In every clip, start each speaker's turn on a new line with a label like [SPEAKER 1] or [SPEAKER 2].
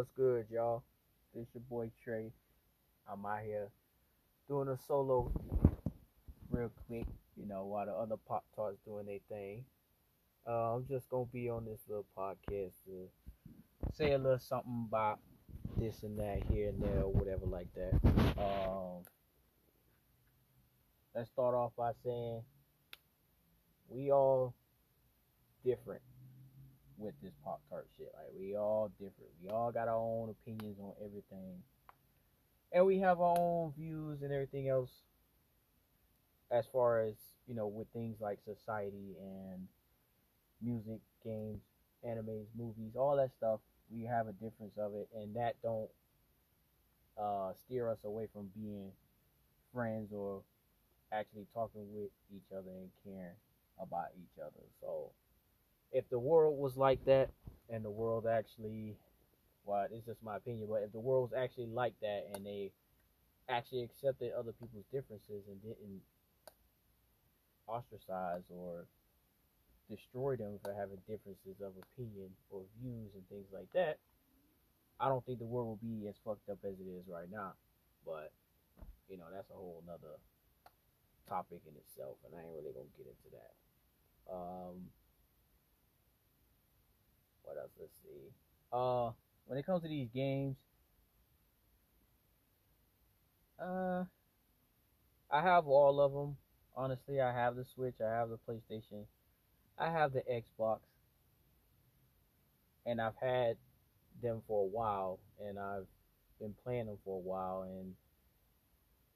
[SPEAKER 1] What's good, y'all? This your boy Trey. I'm out here doing a solo real quick, you know, while the other Pop Tarts doing their thing. Uh, I'm just gonna be on this little podcast to say a little something about this and that here and there or whatever like that. Um, let's start off by saying we all different with this Pop Tart shit. Like we all different. We all got our own opinions on everything. And we have our own views and everything else as far as, you know, with things like society and music, games, animes, movies, all that stuff. We have a difference of it and that don't uh, steer us away from being friends or actually talking with each other and caring about each other. So if the world was like that and the world actually well it's just my opinion but if the world was actually like that and they actually accepted other people's differences and didn't ostracize or destroy them for having differences of opinion or views and things like that i don't think the world will be as fucked up as it is right now. But you know that's a whole nother topic in itself and i ain't really gonna get into that. Um what else? Let's see. Uh, when it comes to these games, uh, I have all of them. Honestly, I have the Switch, I have the PlayStation, I have the Xbox, and I've had them for a while, and I've been playing them for a while, and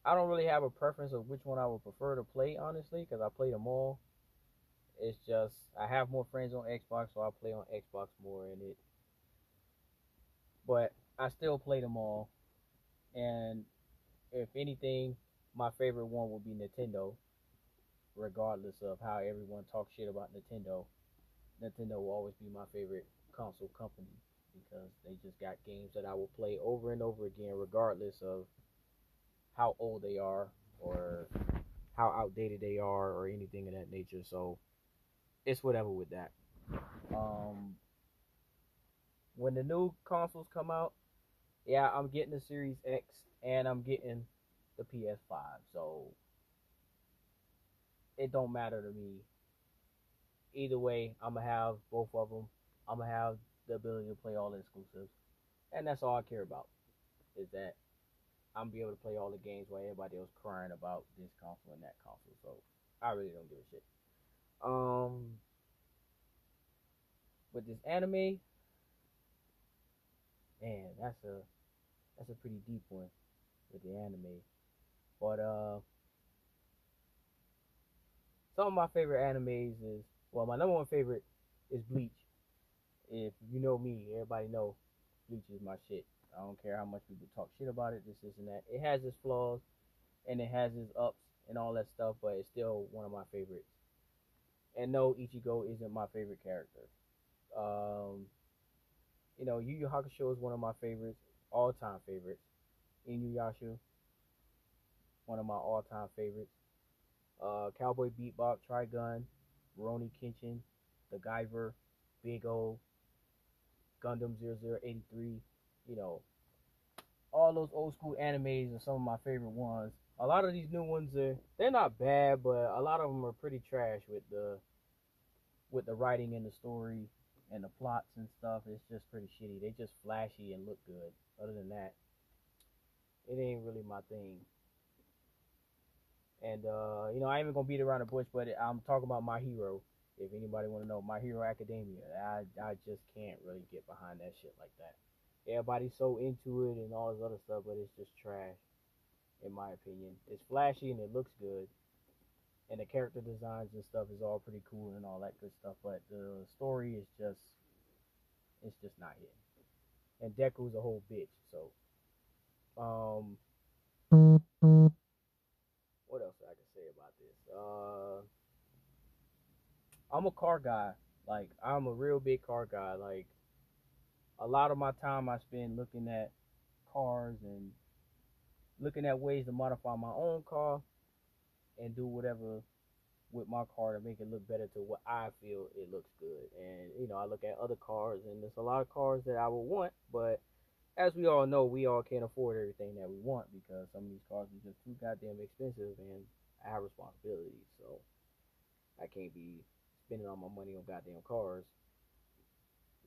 [SPEAKER 1] I don't really have a preference of which one I would prefer to play, honestly, because I play them all. It's just I have more friends on Xbox, so I play on Xbox more in it. But I still play them all, and if anything, my favorite one will be Nintendo. Regardless of how everyone talks shit about Nintendo, Nintendo will always be my favorite console company because they just got games that I will play over and over again, regardless of how old they are or how outdated they are or anything of that nature. So it's whatever with that. Um, when the new consoles come out, yeah, I'm getting the Series X and I'm getting the PS5. So it don't matter to me. Either way, I'm gonna have both of them. I'm gonna have the ability to play all the exclusives, and that's all I care about. Is that I'm be able to play all the games while everybody else crying about this console and that console. So I really don't give a shit. Um, with this anime, man, that's a that's a pretty deep one with the anime. But uh, some of my favorite animes is well, my number one favorite is Bleach. If you know me, everybody know Bleach is my shit. I don't care how much people talk shit about it, this, this, and that. It has its flaws and it has its ups and all that stuff, but it's still one of my favorites. And no, Ichigo isn't my favorite character. Um, you know, Yu Yu Hakusho is one of my favorites, all time favorites. Inuyasha, one of my all time favorites. Uh, Cowboy Bebop, Trigun, Rurouni Kenshin, The Guyver, Big O, Gundam 0083, you know, all those old school animes are some of my favorite ones. A lot of these new ones are they're not bad, but a lot of them are pretty trash with the with the writing and the story and the plots and stuff. It's just pretty shitty. They just flashy and look good. Other than that, it ain't really my thing. And uh, you know, I ain't even gonna beat around the bush, but I'm talking about my hero. If anybody want to know, My Hero Academia, I I just can't really get behind that shit like that. Everybody's so into it and all this other stuff, but it's just trash, in my opinion. It's flashy and it looks good, and the character designs and stuff is all pretty cool and all that good stuff. But the story is just, it's just not hitting. And Deku's a whole bitch. So, um, what else I can say about this? Uh, I'm a car guy. Like I'm a real big car guy. Like a lot of my time I spend looking at cars and looking at ways to modify my own car and do whatever with my car to make it look better to what I feel it looks good. And you know, I look at other cars and there's a lot of cars that I would want, but as we all know, we all can't afford everything that we want because some of these cars are just too goddamn expensive, and I have responsibilities, so I can't be spending all my money on goddamn cars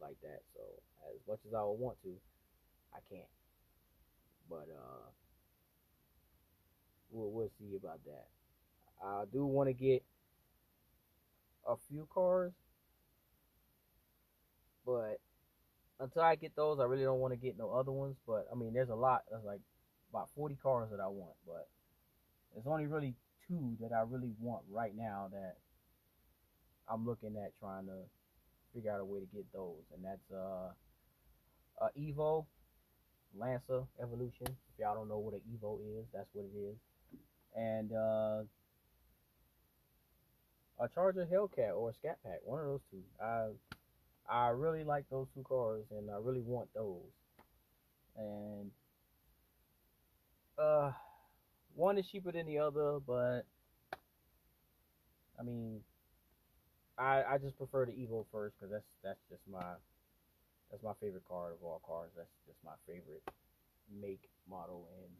[SPEAKER 1] like that. So as much as I would want to, I can't. But uh, we'll we'll see about that. I do want to get a few cars, but until I get those, I really don't want to get no other ones. But I mean, there's a lot. There's like about 40 cars that I want, but there's only really two that I really want right now that I'm looking at trying to figure out a way to get those, and that's uh, a Evo, Lancer Evolution. If y'all don't know what an Evo is, that's what it is, and uh, a Charger Hellcat or a Scat Pack, one of those two. I I really like those two cars, and I really want those. And uh, one is cheaper than the other, but I mean, I I just prefer the Evo first because that's that's just my that's my favorite car of all cars. That's just my favorite make, model, and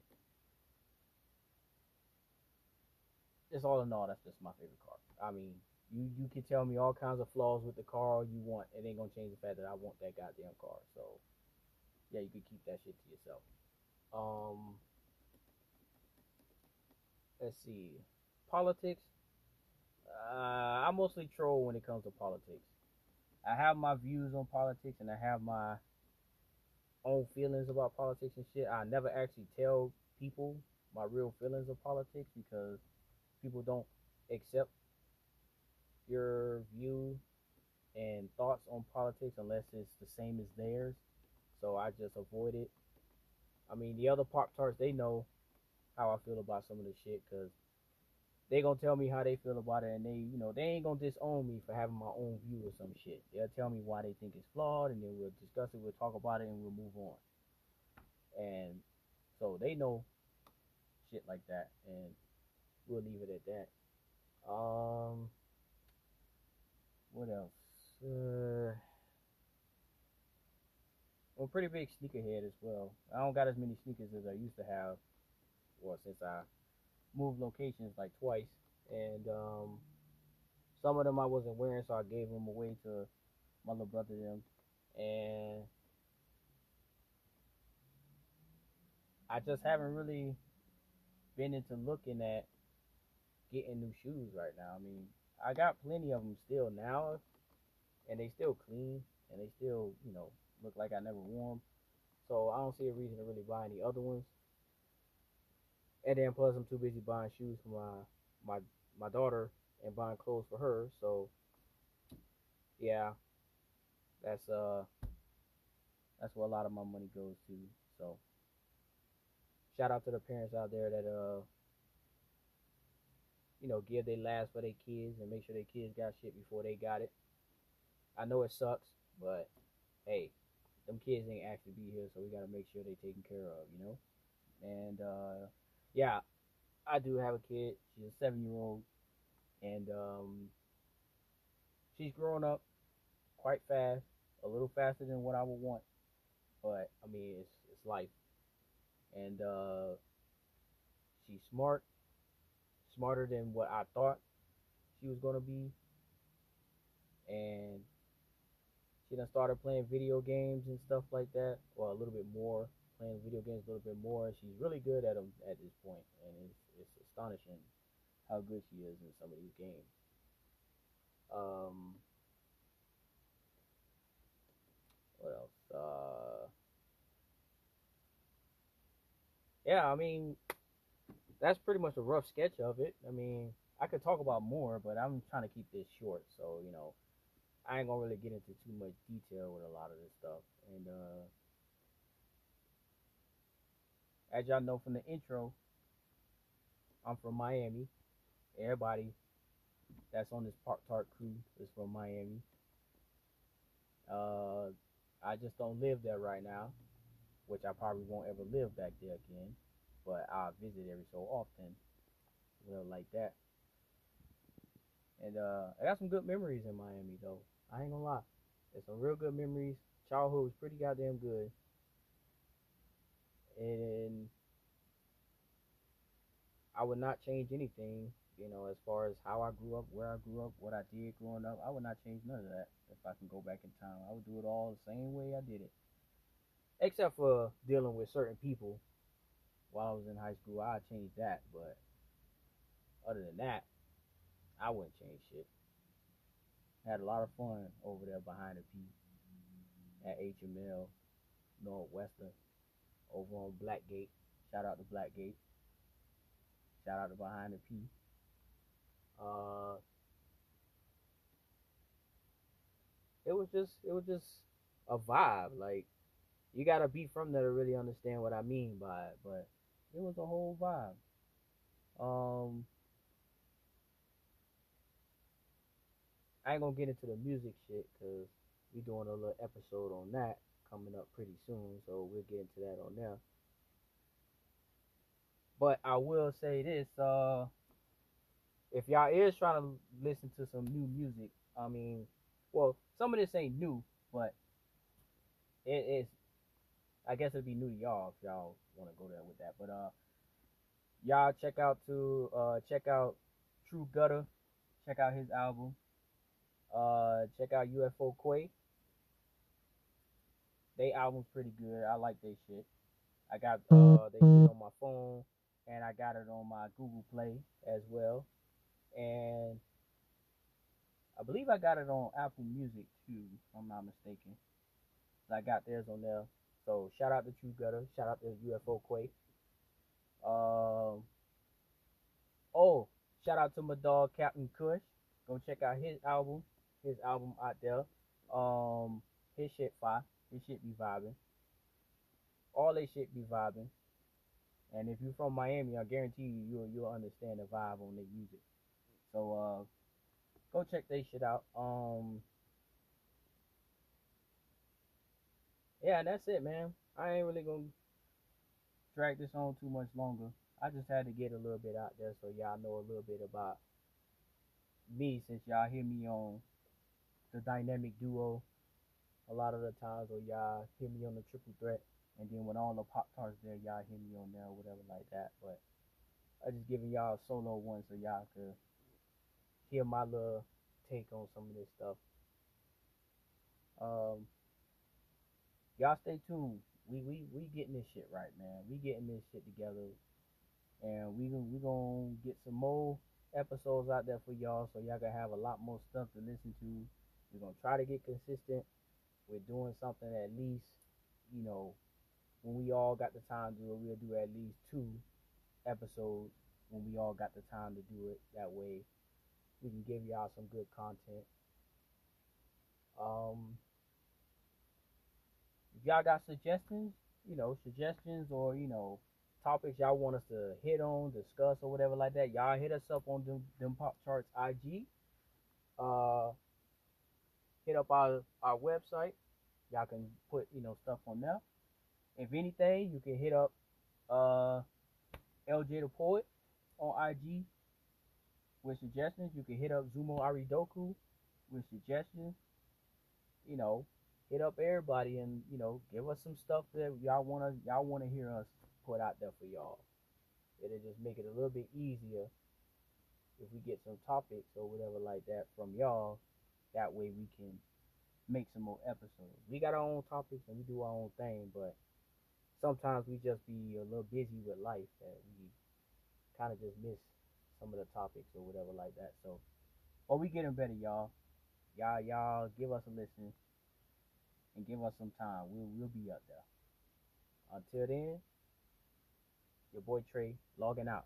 [SPEAKER 1] just all in all, that's just my favorite car. I mean, you you can tell me all kinds of flaws with the car you want. It ain't gonna change the fact that I want that goddamn car. So yeah, you can keep that shit to yourself. Um, let's see, politics. Uh, I mostly troll when it comes to politics. I have my views on politics and I have my own feelings about politics and shit. I never actually tell people my real feelings of politics because people don't accept your view and thoughts on politics unless it's the same as theirs. So I just avoid it. I mean, the other Pop Tarts, they know how I feel about some of the shit because they gonna tell me how they feel about it, and they, you know, they ain't gonna disown me for having my own view or some shit. They'll tell me why they think it's flawed, and then we'll discuss it, we'll talk about it, and we'll move on. And so they know shit like that, and we'll leave it at that. Um, what else? Uh, I'm a pretty big sneakerhead as well. I don't got as many sneakers as I used to have. Well, since I moved locations like twice, and um, some of them I wasn't wearing, so I gave them away to my little brother them, and I just haven't really been into looking at getting new shoes right now. I mean, I got plenty of them still now, and they still clean, and they still, you know, look like I never wore them. So I don't see a reason to really buy any other ones. And then plus I'm too busy buying shoes for my my my daughter and buying clothes for her. So yeah, that's uh that's where a lot of my money goes to. So shout out to the parents out there that uh you know give their last for their kids and make sure their kids got shit before they got it. I know it sucks, but hey, them kids ain't actually be here, so we gotta make sure they taken care of, you know. And uh yeah, I do have a kid. She's a seven year old, and um, she's growing up quite fast, a little faster than what I would want. But I mean, it's it's life, and uh, she's smart, smarter than what I thought she was gonna be, and she done started playing video games and stuff like that, well, a little bit more playing video games a little bit more. She's really good at them at this point, and it's it's astonishing how good she is in some of these games. Um, what else? Uh, yeah, I mean, that's pretty much a rough sketch of it. I mean, I could talk about more, but I'm trying to keep this short, so you know, I ain't gonna really get into too much detail with a lot of this stuff, and uh as y'all know from the intro, I'm from Miami. Everybody that's on this Pop Tart crew is from Miami. Uh, I just don't live there right now, which I probably won't ever live back there again. But I visit every so often, well, like that. And uh, I got some good memories in Miami, though. I ain't gonna lie, there's some real good memories. Childhood was pretty goddamn good. and I would not change anything. You know, as far as how I grew up, where I grew up, what I did growing up, I would not change none of that if I can go back in time. I would do it all the same way I did it, except for dealing with certain people while I was in high school. I changed that, but other than that, I wouldn't change shit. Had a lot of fun over there behind the P at HML Northwestern over on Blackgate. Shout out to Blackgate. Shout out to Behind the P. Uh, it was just it was just a vibe. Like you gotta be from there to really understand what I mean by it. But it was a whole vibe. Um, I ain't gonna get into the music shit because we doing a little episode on that coming up pretty soon, so we'll get into that on there. But I will say this, uh if y'all is trying to listen to some new music, I mean, well, some of this ain't new, but it is I guess it'd be new to y'all if y'all want to go there with that. But uh y'all check out to uh check out True Gutter, check out his album. Uh check out UFO Quay. They album's pretty good. I like they shit. I got uh they shit on my phone and I got it on my Google Play as well. And I believe I got it on Apple Music too, if I'm not mistaken. I got theirs on there. So shout out to True Gutter, shout out to UFO Quake. Um oh, shout out to my dog Captain Kush. Go check out his album. His album out there. Um his shit fire. His shit be vibing. All they shit be vibing. And if you're from Miami, I guarantee you you'll you'll understand the vibe on their music. So uh go check their shit out. Um Yeah, that's it man. I ain't really gonna drag this on too much longer. I just had to get a little bit out there so y'all know a little bit about me since y'all hear me on the dynamic duo a lot of the times or y'all hear me on the triple threat and then when all the Pop Tarts there, y'all hear me on there whatever like that. But I just giving y'all a solo one so y'all could hear my little take on some of this stuff. Um, y'all stay tuned. We we we getting this shit right, man. We getting this shit together, and we we gonna get some more episodes out there for y'all, so y'all can have a lot more stuff to listen to. We're gonna try to get consistent. We're doing something at least, you know, when we all got the time to do it, we'll do at least two episodes when we all got the time to do it. That way, we can give y'all some good content. Um, y'all got suggestions, you know, suggestions or you know, topics y'all want us to hit on, discuss, or whatever like that, y'all hit us up on them, them Pop Tarts IG. Uh, hit up our our website. Y'all can put you know stuff on there. If anything, you can hit up uh, LJ the Poet on IG with suggestions. You can hit up Zumo Aridoku with suggestions. You know, hit up everybody and you know give us some stuff that y'all wanna y'all wanna hear us put out there for y'all. It'll just make it a little bit easier if we get some topics or whatever like that from y'all. That way we can make some more episodes. We got our own topics and we do our own thing, but sometimes we just be a little busy with life that we kind of just miss some of the topics or whatever like that. So, but we getting better, y'all. Y'all, y'all, give us a listen and give us some time. We'll we'll be up there. Until then, your boy Trey logging out.